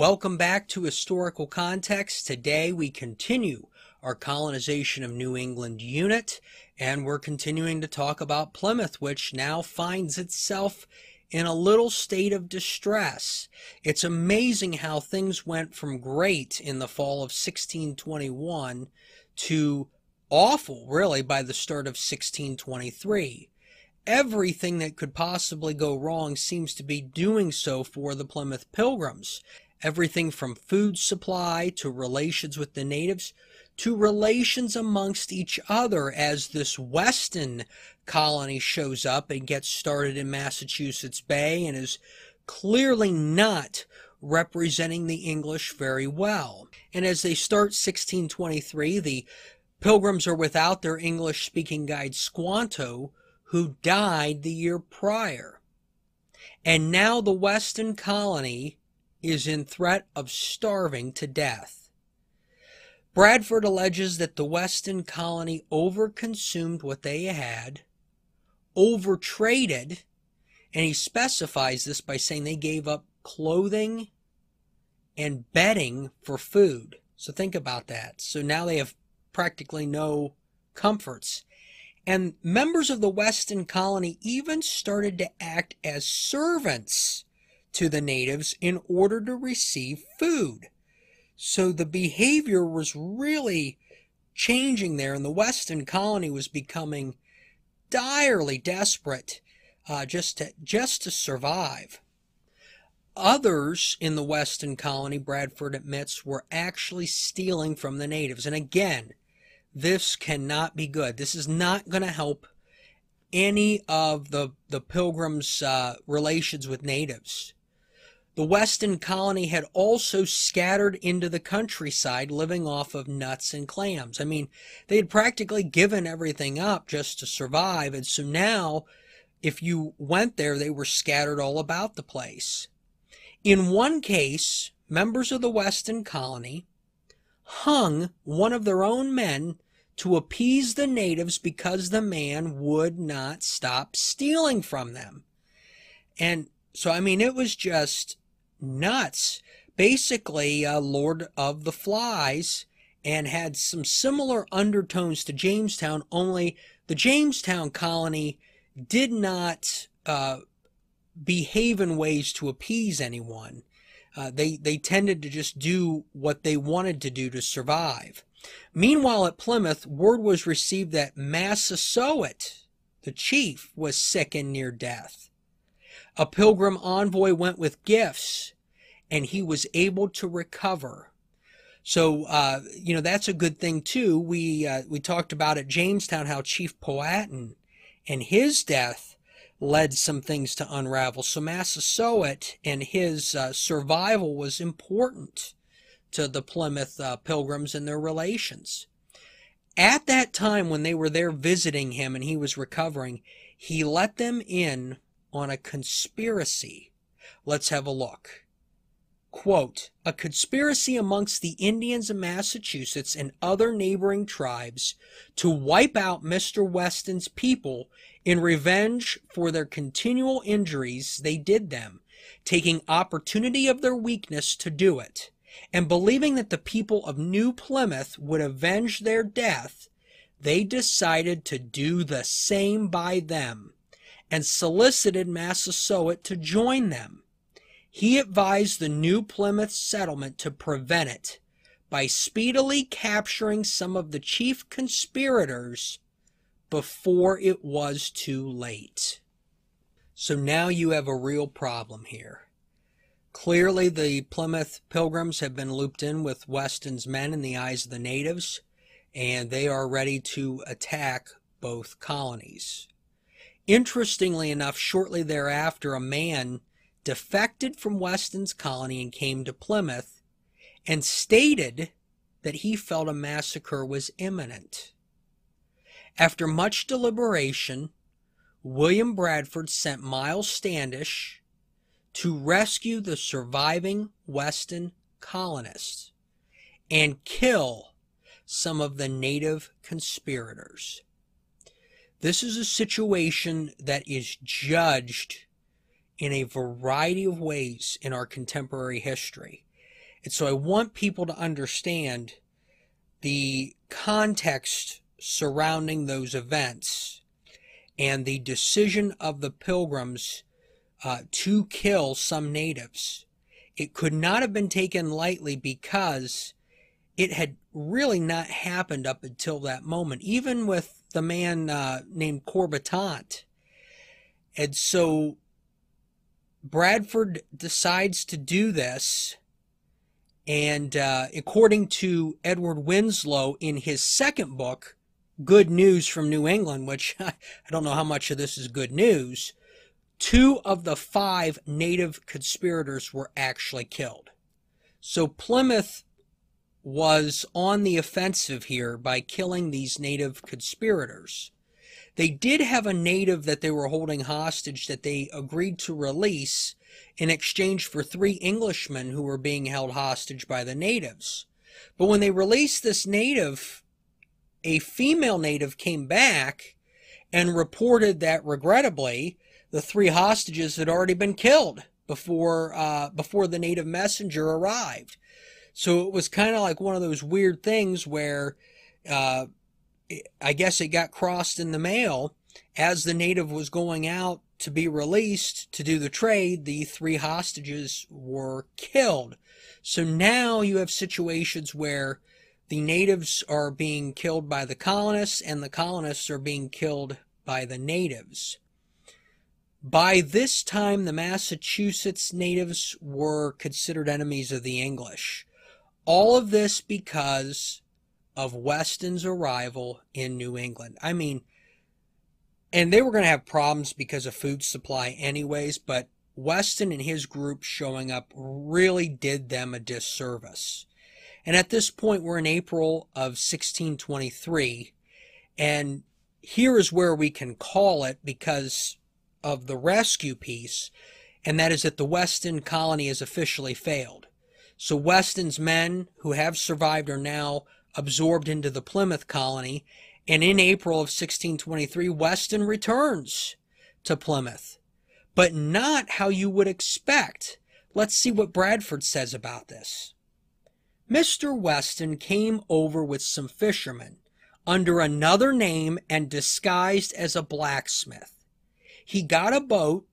Welcome back to Historical Context. Today we continue our colonization of New England unit, and we're continuing to talk about Plymouth, which now finds itself in a little state of distress. It's amazing how things went from great in the fall of 1621 to awful, really, by the start of 1623. Everything that could possibly go wrong seems to be doing so for the Plymouth Pilgrims. Everything from food supply to relations with the natives to relations amongst each other as this Weston colony shows up and gets started in Massachusetts Bay and is clearly not representing the English very well. And as they start 1623, the Pilgrims are without their English speaking guide Squanto, who died the year prior. And now the Weston colony is in threat of starving to death. Bradford alleges that the Weston colony overconsumed what they had, overtraded, and he specifies this by saying they gave up clothing and bedding for food. So think about that. So now they have practically no comforts. And members of the Weston colony even started to act as servants to the natives in order to receive food. So the behavior was really changing there, and the Weston colony was becoming direly desperate uh, just to just to survive. Others in the Weston colony, Bradford admits, were actually stealing from the natives. And again, this cannot be good. This is not going to help any of the the pilgrims' uh, relations with natives. The Weston colony had also scattered into the countryside, living off of nuts and clams. I mean, they had practically given everything up just to survive, and so now, if you went there, they were scattered all about the place. In one case, members of the Weston colony hung one of their own men to appease the natives because the man would not stop stealing from them. And so, I mean, it was just nuts. Basically, uh, Lord of the Flies, and had some similar undertones to Jamestown, only the Jamestown colony did not uh, behave in ways to appease anyone. Uh, they, they tended to just do what they wanted to do to survive. Meanwhile, at Plymouth, word was received that Massasoit, the chief, was sick and near death. A pilgrim envoy went with gifts, and he was able to recover. So, uh, you know, that's a good thing too. We, uh, we talked about at Jamestown how Chief Powhatan and his death led some things to unravel. So Massasoit and his uh, survival was important to the Plymouth uh, pilgrims and their relations. At that time, when they were there visiting him and he was recovering, he let them in on a conspiracy. Let's have a look. Quote, a conspiracy amongst the Indians of Massachusetts and other neighboring tribes to wipe out Mr. Weston's people in revenge for their continual injuries they did them, taking opportunity of their weakness to do it, and believing that the people of New Plymouth would avenge their death, they decided to do the same by them, and solicited Massasoit to join them. He advised the New Plymouth settlement to prevent it by speedily capturing some of the chief conspirators before it was too late. So now you have a real problem here. Clearly, the Plymouth Pilgrims have been looped in with Weston's men in the eyes of the natives, and they are ready to attack both colonies. Interestingly enough, shortly thereafter, a man defected from Weston's colony and came to Plymouth and stated that he felt a massacre was imminent. After much deliberation, William Bradford sent Miles Standish to rescue the surviving Weston colonists and kill some of the native conspirators. This is a situation that is judged in a variety of ways in our contemporary history. And so I want people to understand the context surrounding those events and the decision of the pilgrims uh, to kill some natives. It could not have been taken lightly because it had really not happened up until that moment, even with the man uh, named Corbitant. And so Bradford decides to do this. And uh, according to Edward Winslow in his second book, Good News from New England, which I don't know how much of this is good news, two of the five native conspirators were actually killed. So Plymouth was on the offensive here by killing these native conspirators. They did have a native that they were holding hostage that they agreed to release in exchange for three Englishmen who were being held hostage by the natives. But when they released this native, a female native came back and reported that regrettably the three hostages had already been killed before uh, before the native messenger arrived. So it was kind of like one of those weird things where uh, I guess it got crossed in the mail as the native was going out to be released to do the trade. The three hostages were killed. So now you have situations where the natives are being killed by the colonists and the colonists are being killed by the natives. By this time, the Massachusetts natives were considered enemies of the English. All of this because of Weston's arrival in New England. I mean, and they were going to have problems because of food supply, anyways, but Weston and his group showing up really did them a disservice. And at this point, we're in April of 1623, and here is where we can call it because of the rescue piece, and that is that the Weston colony has officially failed. So Weston's men who have survived are now absorbed into the Plymouth colony, and in April of 1623, Weston returns to Plymouth, but not how you would expect. Let's see what Bradford says about this. Mr. Weston came over with some fishermen under another name and disguised as a blacksmith. He got a boat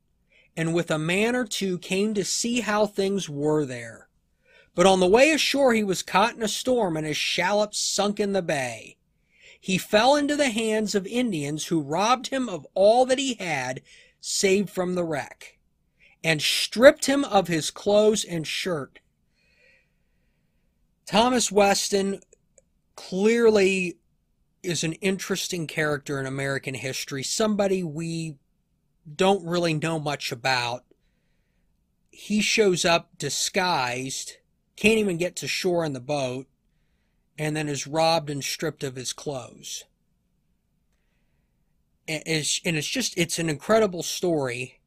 and with a man or two came to see how things were there. But on the way ashore he was caught in a storm and his shallop sunk in the bay. He fell into the hands of Indians who robbed him of all that he had saved from the wreck and stripped him of his clothes and shirt. Thomas Weston clearly is an interesting character in American history, somebody we don't really know much about. He shows up disguised can't even get to shore in the boat, and then is robbed and stripped of his clothes. And it's, and it's just, it's an incredible story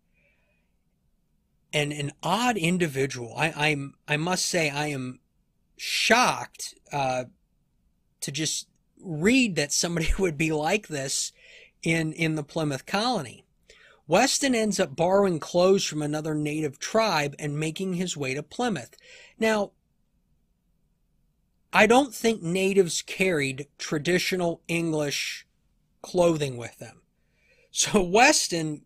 and an odd individual. I, I'm, I must say, I am shocked uh, to just read that somebody would be like this in, in the Plymouth colony. Weston ends up borrowing clothes from another native tribe and making his way to Plymouth. Now, I don't think natives carried traditional English clothing with them. So Weston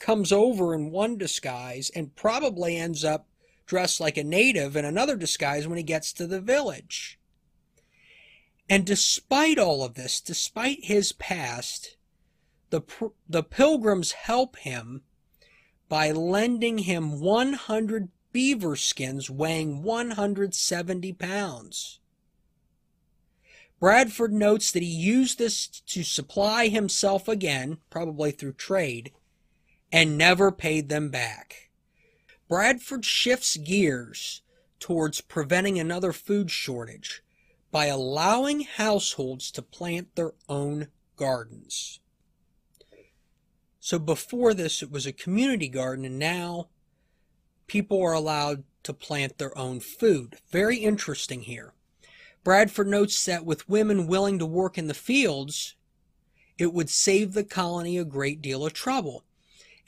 comes over in one disguise and probably ends up dressed like a native in another disguise when he gets to the village. And despite all of this, despite his past, the, the pilgrims help him by lending him 100 beaver skins weighing 170 pounds. Bradford notes that he used this to supply himself again, probably through trade, and never paid them back. Bradford shifts gears towards preventing another food shortage by allowing households to plant their own gardens. So before this, it was a community garden, and now people are allowed to plant their own food. Very interesting here. Bradford notes that with women willing to work in the fields, it would save the colony a great deal of trouble.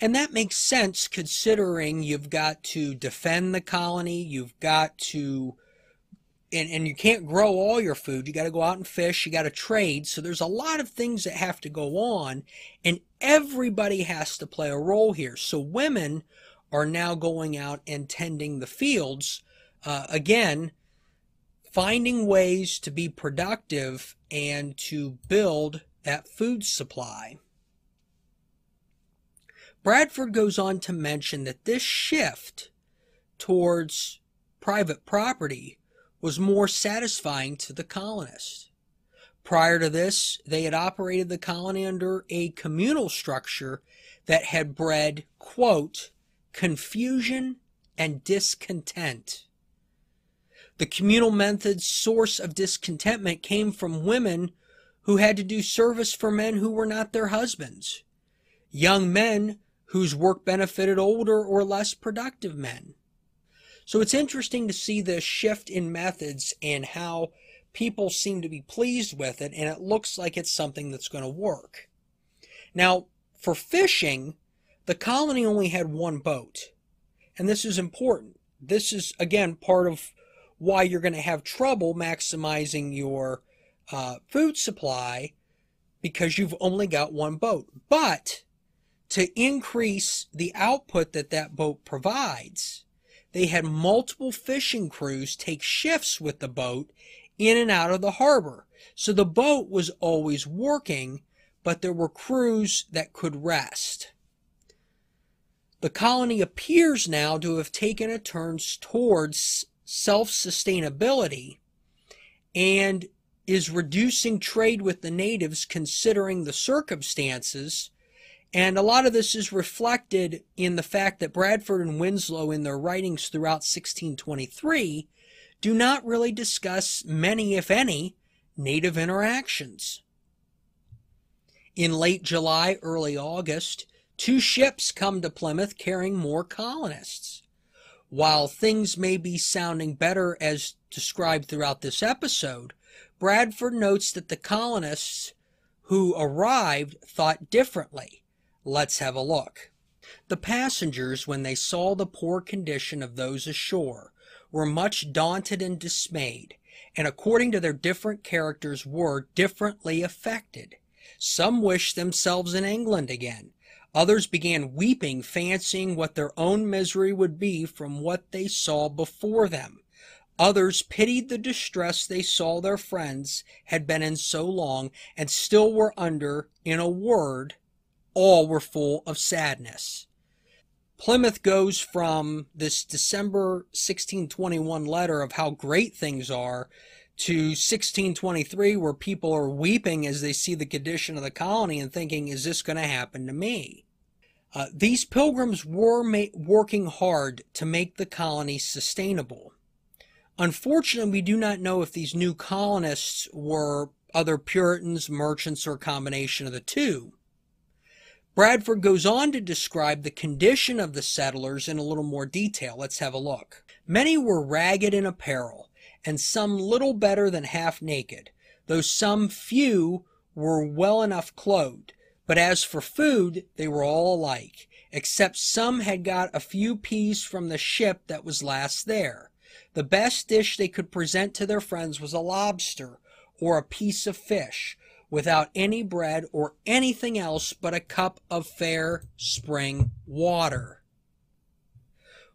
And that makes sense considering you've got to defend the colony, you've got to and, and you can't grow all your food. You got to go out and fish. You got to trade. So there's a lot of things that have to go on, and everybody has to play a role here. So women are now going out and tending the fields. Uh, again, finding ways to be productive and to build that food supply. Bradford goes on to mention that this shift towards private property was more satisfying to the colonists. Prior to this, they had operated the colony under a communal structure that had bred, quote, confusion and discontent. The communal method's source of discontentment came from women who had to do service for men who were not their husbands, young men whose work benefited older or less productive men. So it's interesting to see the shift in methods and how people seem to be pleased with it, and it looks like it's something that's going to work. Now, for fishing, the colony only had one boat, and this is important. This is, again, part of why you're going to have trouble maximizing your uh, food supply because you've only got one boat. But to increase the output that that boat provides, they had multiple fishing crews take shifts with the boat in and out of the harbor. So the boat was always working, but there were crews that could rest. The colony appears now to have taken a turn towards self sustainability and is reducing trade with the natives considering the circumstances and a lot of this is reflected in the fact that Bradford and Winslow, in their writings throughout 1623, do not really discuss many, if any, native interactions. In late July, early August, two ships come to Plymouth carrying more colonists. While things may be sounding better as described throughout this episode, Bradford notes that the colonists who arrived thought differently Let's have a look. The passengers, when they saw the poor condition of those ashore, were much daunted and dismayed, and according to their different characters were differently affected. Some wished themselves in England again. Others began weeping, fancying what their own misery would be from what they saw before them. Others pitied the distress they saw their friends had been in so long, and still were under, in a word, all were full of sadness. Plymouth goes from this December 1621 letter of how great things are to 1623 where people are weeping as they see the condition of the colony and thinking, is this going to happen to me? Uh, these pilgrims were ma- working hard to make the colony sustainable. Unfortunately, we do not know if these new colonists were other Puritans, merchants, or a combination of the two. Bradford goes on to describe the condition of the settlers in a little more detail. Let's have a look. Many were ragged in apparel, and some little better than half naked, though some few were well enough clothed. But as for food, they were all alike, except some had got a few peas from the ship that was last there. The best dish they could present to their friends was a lobster or a piece of fish, without any bread or anything else but a cup of fair spring water.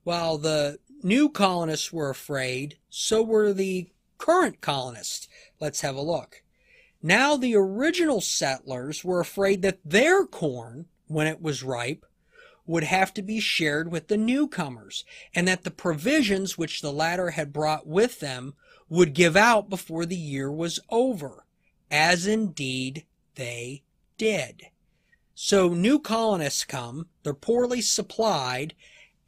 While the new colonists were afraid, so were the current colonists. Let's have a look. Now the original settlers were afraid that their corn, when it was ripe, would have to be shared with the newcomers, and that the provisions which the latter had brought with them would give out before the year was over as indeed they did. So new colonists come, they're poorly supplied,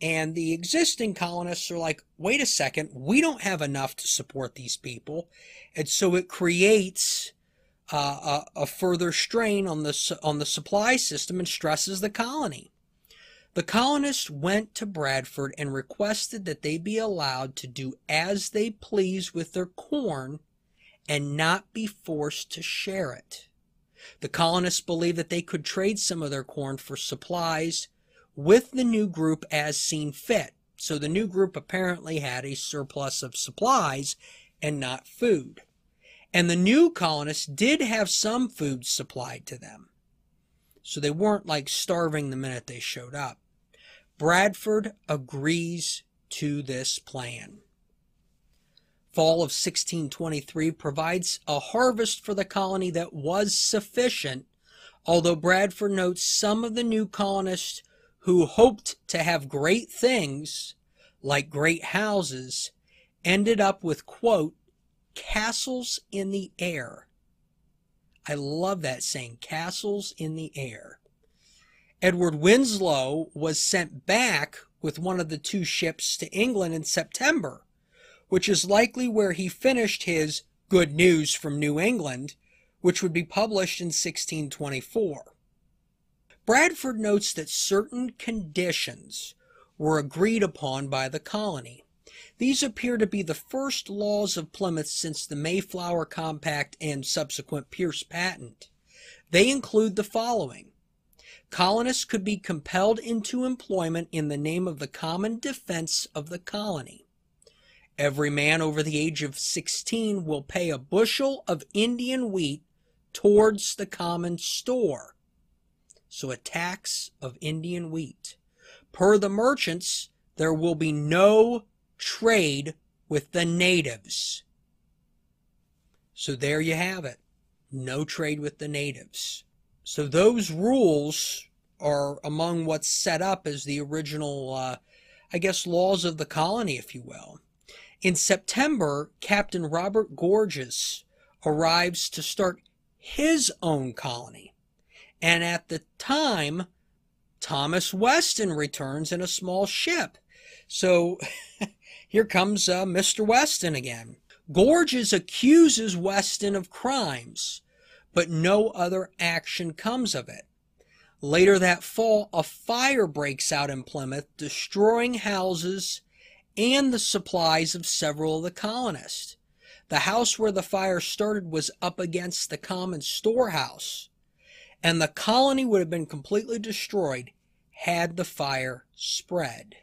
and the existing colonists are like, wait a second, we don't have enough to support these people. And so it creates uh, a, a further strain on the, on the supply system and stresses the colony. The colonists went to Bradford and requested that they be allowed to do as they please with their corn and not be forced to share it. The colonists believed that they could trade some of their corn for supplies with the new group as seen fit. So the new group apparently had a surplus of supplies and not food. And the new colonists did have some food supplied to them. So they weren't like starving the minute they showed up. Bradford agrees to this plan. Fall of 1623 provides a harvest for the colony that was sufficient, although Bradford notes some of the new colonists who hoped to have great things, like great houses, ended up with, quote, castles in the air. I love that saying, castles in the air. Edward Winslow was sent back with one of the two ships to England in September, which is likely where he finished his Good News from New England, which would be published in 1624. Bradford notes that certain conditions were agreed upon by the colony. These appear to be the first laws of Plymouth since the Mayflower Compact and subsequent Pierce Patent. They include the following. Colonists could be compelled into employment in the name of the common defense of the colony. Every man over the age of 16 will pay a bushel of Indian wheat towards the common store so a tax of Indian wheat. Per the merchants, there will be no trade with the natives. So there you have it. No trade with the natives. So those rules are among what's set up as the original, uh, I guess, laws of the colony, if you will. In September, Captain Robert Gorges arrives to start his own colony. And at the time, Thomas Weston returns in a small ship. So here comes uh, Mr. Weston again. Gorges accuses Weston of crimes, but no other action comes of it. Later that fall, a fire breaks out in Plymouth, destroying houses and the supplies of several of the colonists. The house where the fire started was up against the common storehouse and the colony would have been completely destroyed had the fire spread.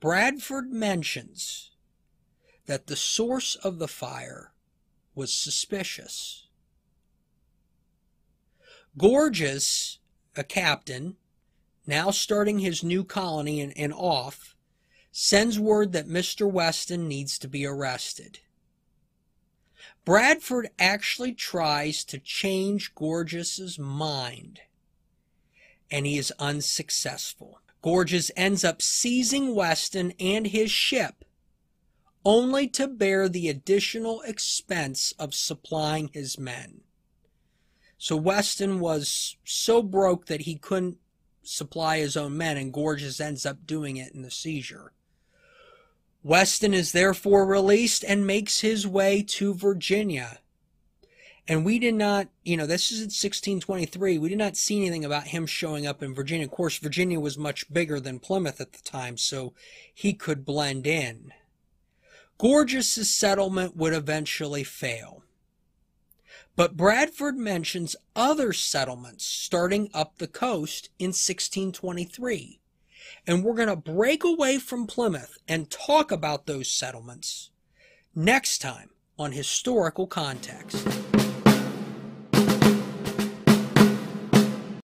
Bradford mentions that the source of the fire was suspicious. Gorges, a captain, now starting his new colony and, and off, sends word that Mr. Weston needs to be arrested. Bradford actually tries to change Gorges's mind, and he is unsuccessful. Gorges ends up seizing Weston and his ship, only to bear the additional expense of supplying his men. So Weston was so broke that he couldn't supply his own men, and Gorges ends up doing it in the seizure. Weston is therefore released and makes his way to Virginia. And we did not, you know, this is in 1623. We did not see anything about him showing up in Virginia. Of course, Virginia was much bigger than Plymouth at the time, so he could blend in. Gorges's settlement would eventually fail. But Bradford mentions other settlements starting up the coast in 1623 and we're going to break away from Plymouth and talk about those settlements next time on Historical Context.